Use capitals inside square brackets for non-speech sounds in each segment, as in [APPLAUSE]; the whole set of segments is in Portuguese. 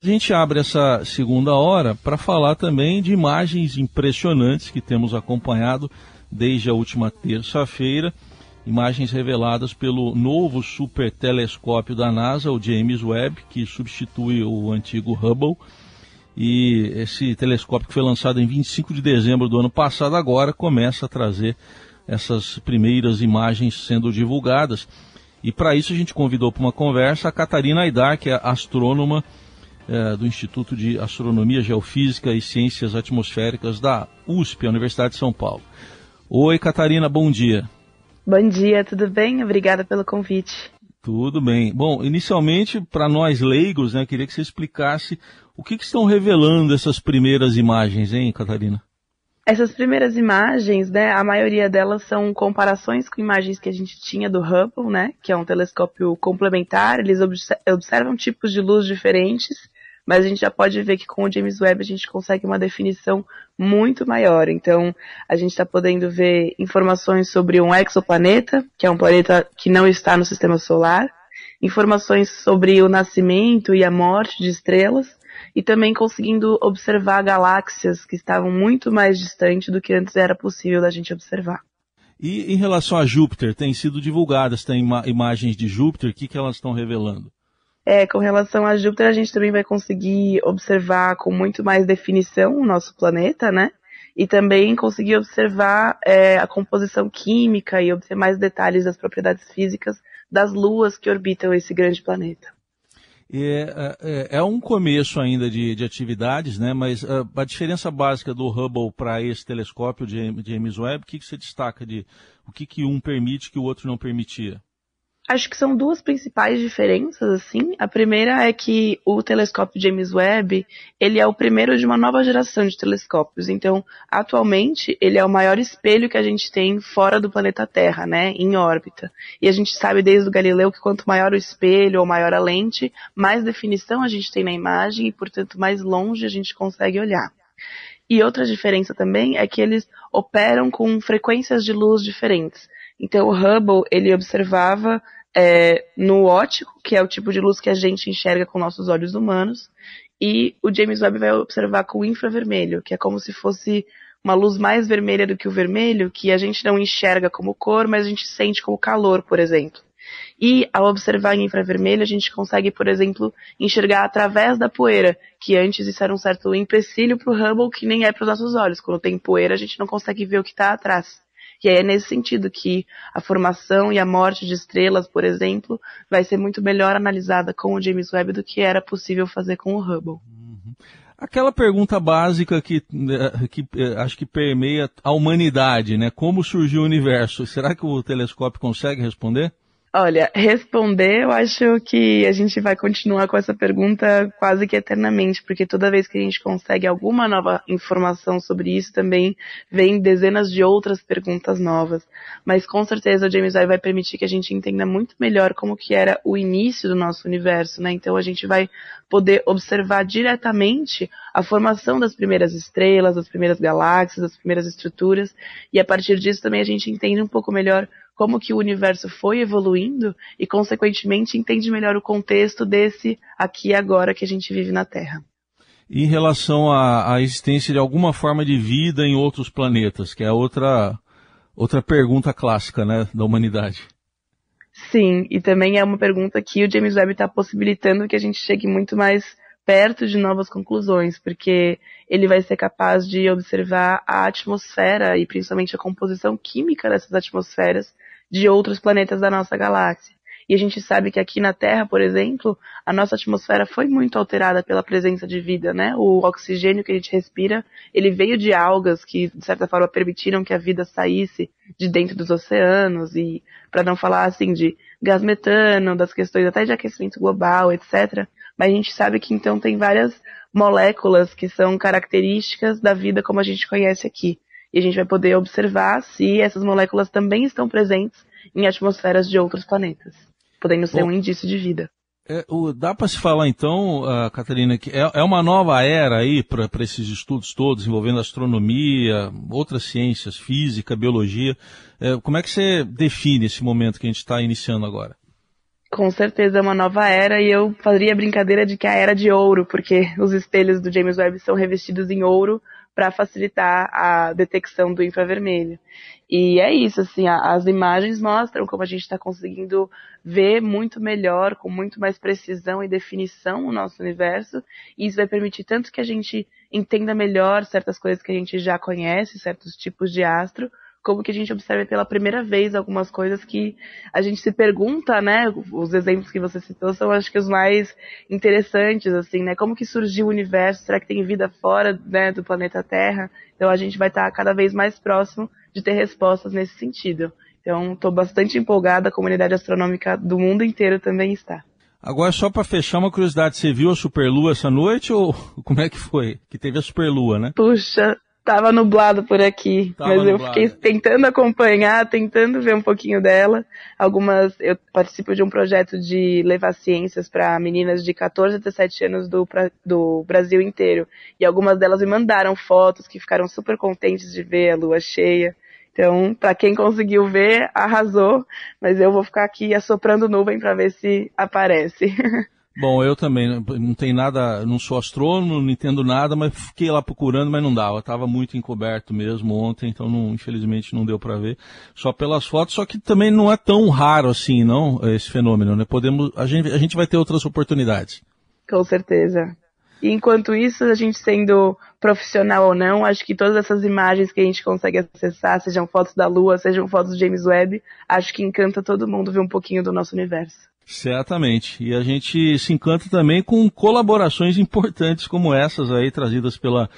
A gente abre essa segunda hora para falar também de imagens impressionantes que temos acompanhado desde a última terça-feira. Imagens reveladas pelo novo super telescópio da NASA, o James Webb, que substitui o antigo Hubble. E esse telescópio que foi lançado em 25 de dezembro do ano passado, agora começa a trazer essas primeiras imagens sendo divulgadas. E para isso a gente convidou para uma conversa a Catarina Aidar, que é astrônoma é, do Instituto de Astronomia, Geofísica e Ciências Atmosféricas da USP, a Universidade de São Paulo. Oi, Catarina, bom dia. Bom dia, tudo bem? Obrigada pelo convite. Tudo bem. Bom, inicialmente, para nós leigos, né, queria que você explicasse o que, que estão revelando essas primeiras imagens, hein, Catarina? Essas primeiras imagens, né, a maioria delas são comparações com imagens que a gente tinha do Hubble, né, que é um telescópio complementar, eles observam tipos de luz diferentes mas a gente já pode ver que com o James Webb a gente consegue uma definição muito maior. Então, a gente está podendo ver informações sobre um exoplaneta, que é um planeta que não está no sistema solar, informações sobre o nascimento e a morte de estrelas, e também conseguindo observar galáxias que estavam muito mais distantes do que antes era possível da gente observar. E em relação a Júpiter, tem sido divulgadas tem ima imagens de Júpiter, o que, que elas estão revelando? É, com relação a Júpiter, a gente também vai conseguir observar com muito mais definição o nosso planeta, né? E também conseguir observar é, a composição química e obter mais detalhes das propriedades físicas das luas que orbitam esse grande planeta. É, é, é um começo ainda de, de atividades, né? Mas a, a diferença básica do Hubble para esse telescópio de James Webb, o que, que você destaca de o que, que um permite que o outro não permitia? Acho que são duas principais diferenças, assim. A primeira é que o telescópio James Webb, ele é o primeiro de uma nova geração de telescópios. Então, atualmente, ele é o maior espelho que a gente tem fora do planeta Terra, né, em órbita. E a gente sabe desde o Galileu que quanto maior o espelho ou maior a lente, mais definição a gente tem na imagem e, portanto, mais longe a gente consegue olhar. E outra diferença também é que eles operam com frequências de luz diferentes. Então o Hubble, ele observava é, no ótico, que é o tipo de luz que a gente enxerga com nossos olhos humanos, e o James Webb vai observar com infravermelho, que é como se fosse uma luz mais vermelha do que o vermelho, que a gente não enxerga como cor, mas a gente sente como calor, por exemplo. E ao observar em infravermelho, a gente consegue, por exemplo, enxergar através da poeira, que antes isso era um certo empecilho para o Hubble, que nem é para os nossos olhos. Quando tem poeira, a gente não consegue ver o que está atrás. E é nesse sentido que a formação e a morte de estrelas, por exemplo, vai ser muito melhor analisada com o James Webb do que era possível fazer com o Hubble. Uhum. Aquela pergunta básica que, eh, que eh, acho que permeia a humanidade, né? Como surgiu o universo? Será que o telescópio consegue responder? Olha, responder, eu acho que a gente vai continuar com essa pergunta quase que eternamente, porque toda vez que a gente consegue alguma nova informação sobre isso, também vem dezenas de outras perguntas novas. Mas com certeza o James Webb vai permitir que a gente entenda muito melhor como que era o início do nosso universo, né? Então a gente vai poder observar diretamente a formação das primeiras estrelas, das primeiras galáxias, das primeiras estruturas, e a partir disso também a gente entende um pouco melhor como que o universo foi evoluindo e, consequentemente, entende melhor o contexto desse aqui e agora que a gente vive na Terra. Em relação à, à existência de alguma forma de vida em outros planetas, que é outra, outra pergunta clássica né, da humanidade. Sim, e também é uma pergunta que o James Webb está possibilitando que a gente chegue muito mais perto de novas conclusões, porque ele vai ser capaz de observar a atmosfera e principalmente a composição química dessas atmosferas de outros planetas da nossa galáxia. E a gente sabe que aqui na Terra, por exemplo, a nossa atmosfera foi muito alterada pela presença de vida, né? O oxigênio que a gente respira, ele veio de algas que, de certa forma, permitiram que a vida saísse de dentro dos oceanos e, para não falar assim, de gás metano, das questões até de aquecimento global, etc. Mas a gente sabe que então tem várias moléculas que são características da vida como a gente conhece aqui e a gente vai poder observar se essas moléculas também estão presentes em atmosferas de outros planetas, podendo ser Bom, um indício de vida. É, o, dá para se falar então, uh, Catarina, que é, é, uma nova era aí para esses estudos todos envolvendo astronomia, outras ciências, física, biologia. É, como é que você define esse momento que a gente está iniciando agora? Com certeza é uma nova era e eu faria a brincadeira de que é a era de ouro, porque os espelhos do James Webb são revestidos em ouro para facilitar a detecção do infravermelho. E é isso, assim, as imagens mostram como a gente está conseguindo ver muito melhor, com muito mais precisão e definição o nosso universo, e isso vai permitir tanto que a gente entenda melhor certas coisas que a gente já conhece, certos tipos de astro, como que a gente observa pela primeira vez algumas coisas que a gente se pergunta, né? Os exemplos que você citou são acho que os mais interessantes, assim, né? Como que surgiu o universo? Será que tem vida fora né, do planeta Terra? Então a gente vai estar cada vez mais próximo de ter respostas nesse sentido. Então estou bastante empolgada, a comunidade astronômica do mundo inteiro também está. Agora, só para fechar uma curiosidade, você viu a superlua essa noite ou [LAUGHS] como é que foi? Que teve a superlua, né? Puxa, Tava nublado por aqui, Tava mas eu fiquei tentando acompanhar, tentando ver um pouquinho dela. Algumas, eu participo de um projeto de levar ciências para meninas de 14 a 17 anos do, do Brasil inteiro. E algumas delas me mandaram fotos que ficaram super contentes de ver a lua cheia. Então, para quem conseguiu ver, arrasou, mas eu vou ficar aqui assoprando nuvem para ver se aparece. [LAUGHS] Bom, eu também não tenho nada, não sou astrônomo, não entendo nada, mas fiquei lá procurando, mas não dava. Estava muito encoberto mesmo ontem, então não, infelizmente não deu para ver. Só pelas fotos, só que também não é tão raro assim, não, esse fenômeno, né? Podemos, a gente, a gente vai ter outras oportunidades. Com certeza. E enquanto isso, a gente sendo profissional ou não, acho que todas essas imagens que a gente consegue acessar, sejam fotos da Lua, sejam fotos do James Webb, acho que encanta todo mundo ver um pouquinho do nosso universo. Certamente. E a gente se encanta também com colaborações importantes como essas aí, trazidas pela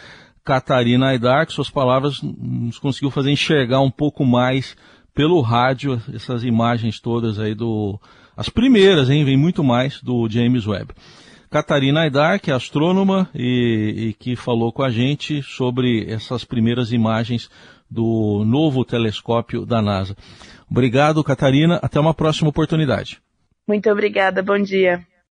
Catarina Aidar, que suas palavras nos conseguiu fazer enxergar um pouco mais pelo rádio essas imagens todas aí do. As primeiras, hein? Vem muito mais do James Webb. Catarina Aidar, que é astrônoma e, e que falou com a gente sobre essas primeiras imagens do novo telescópio da NASA. Obrigado, Catarina. Até uma próxima oportunidade. Muito obrigada, bom dia.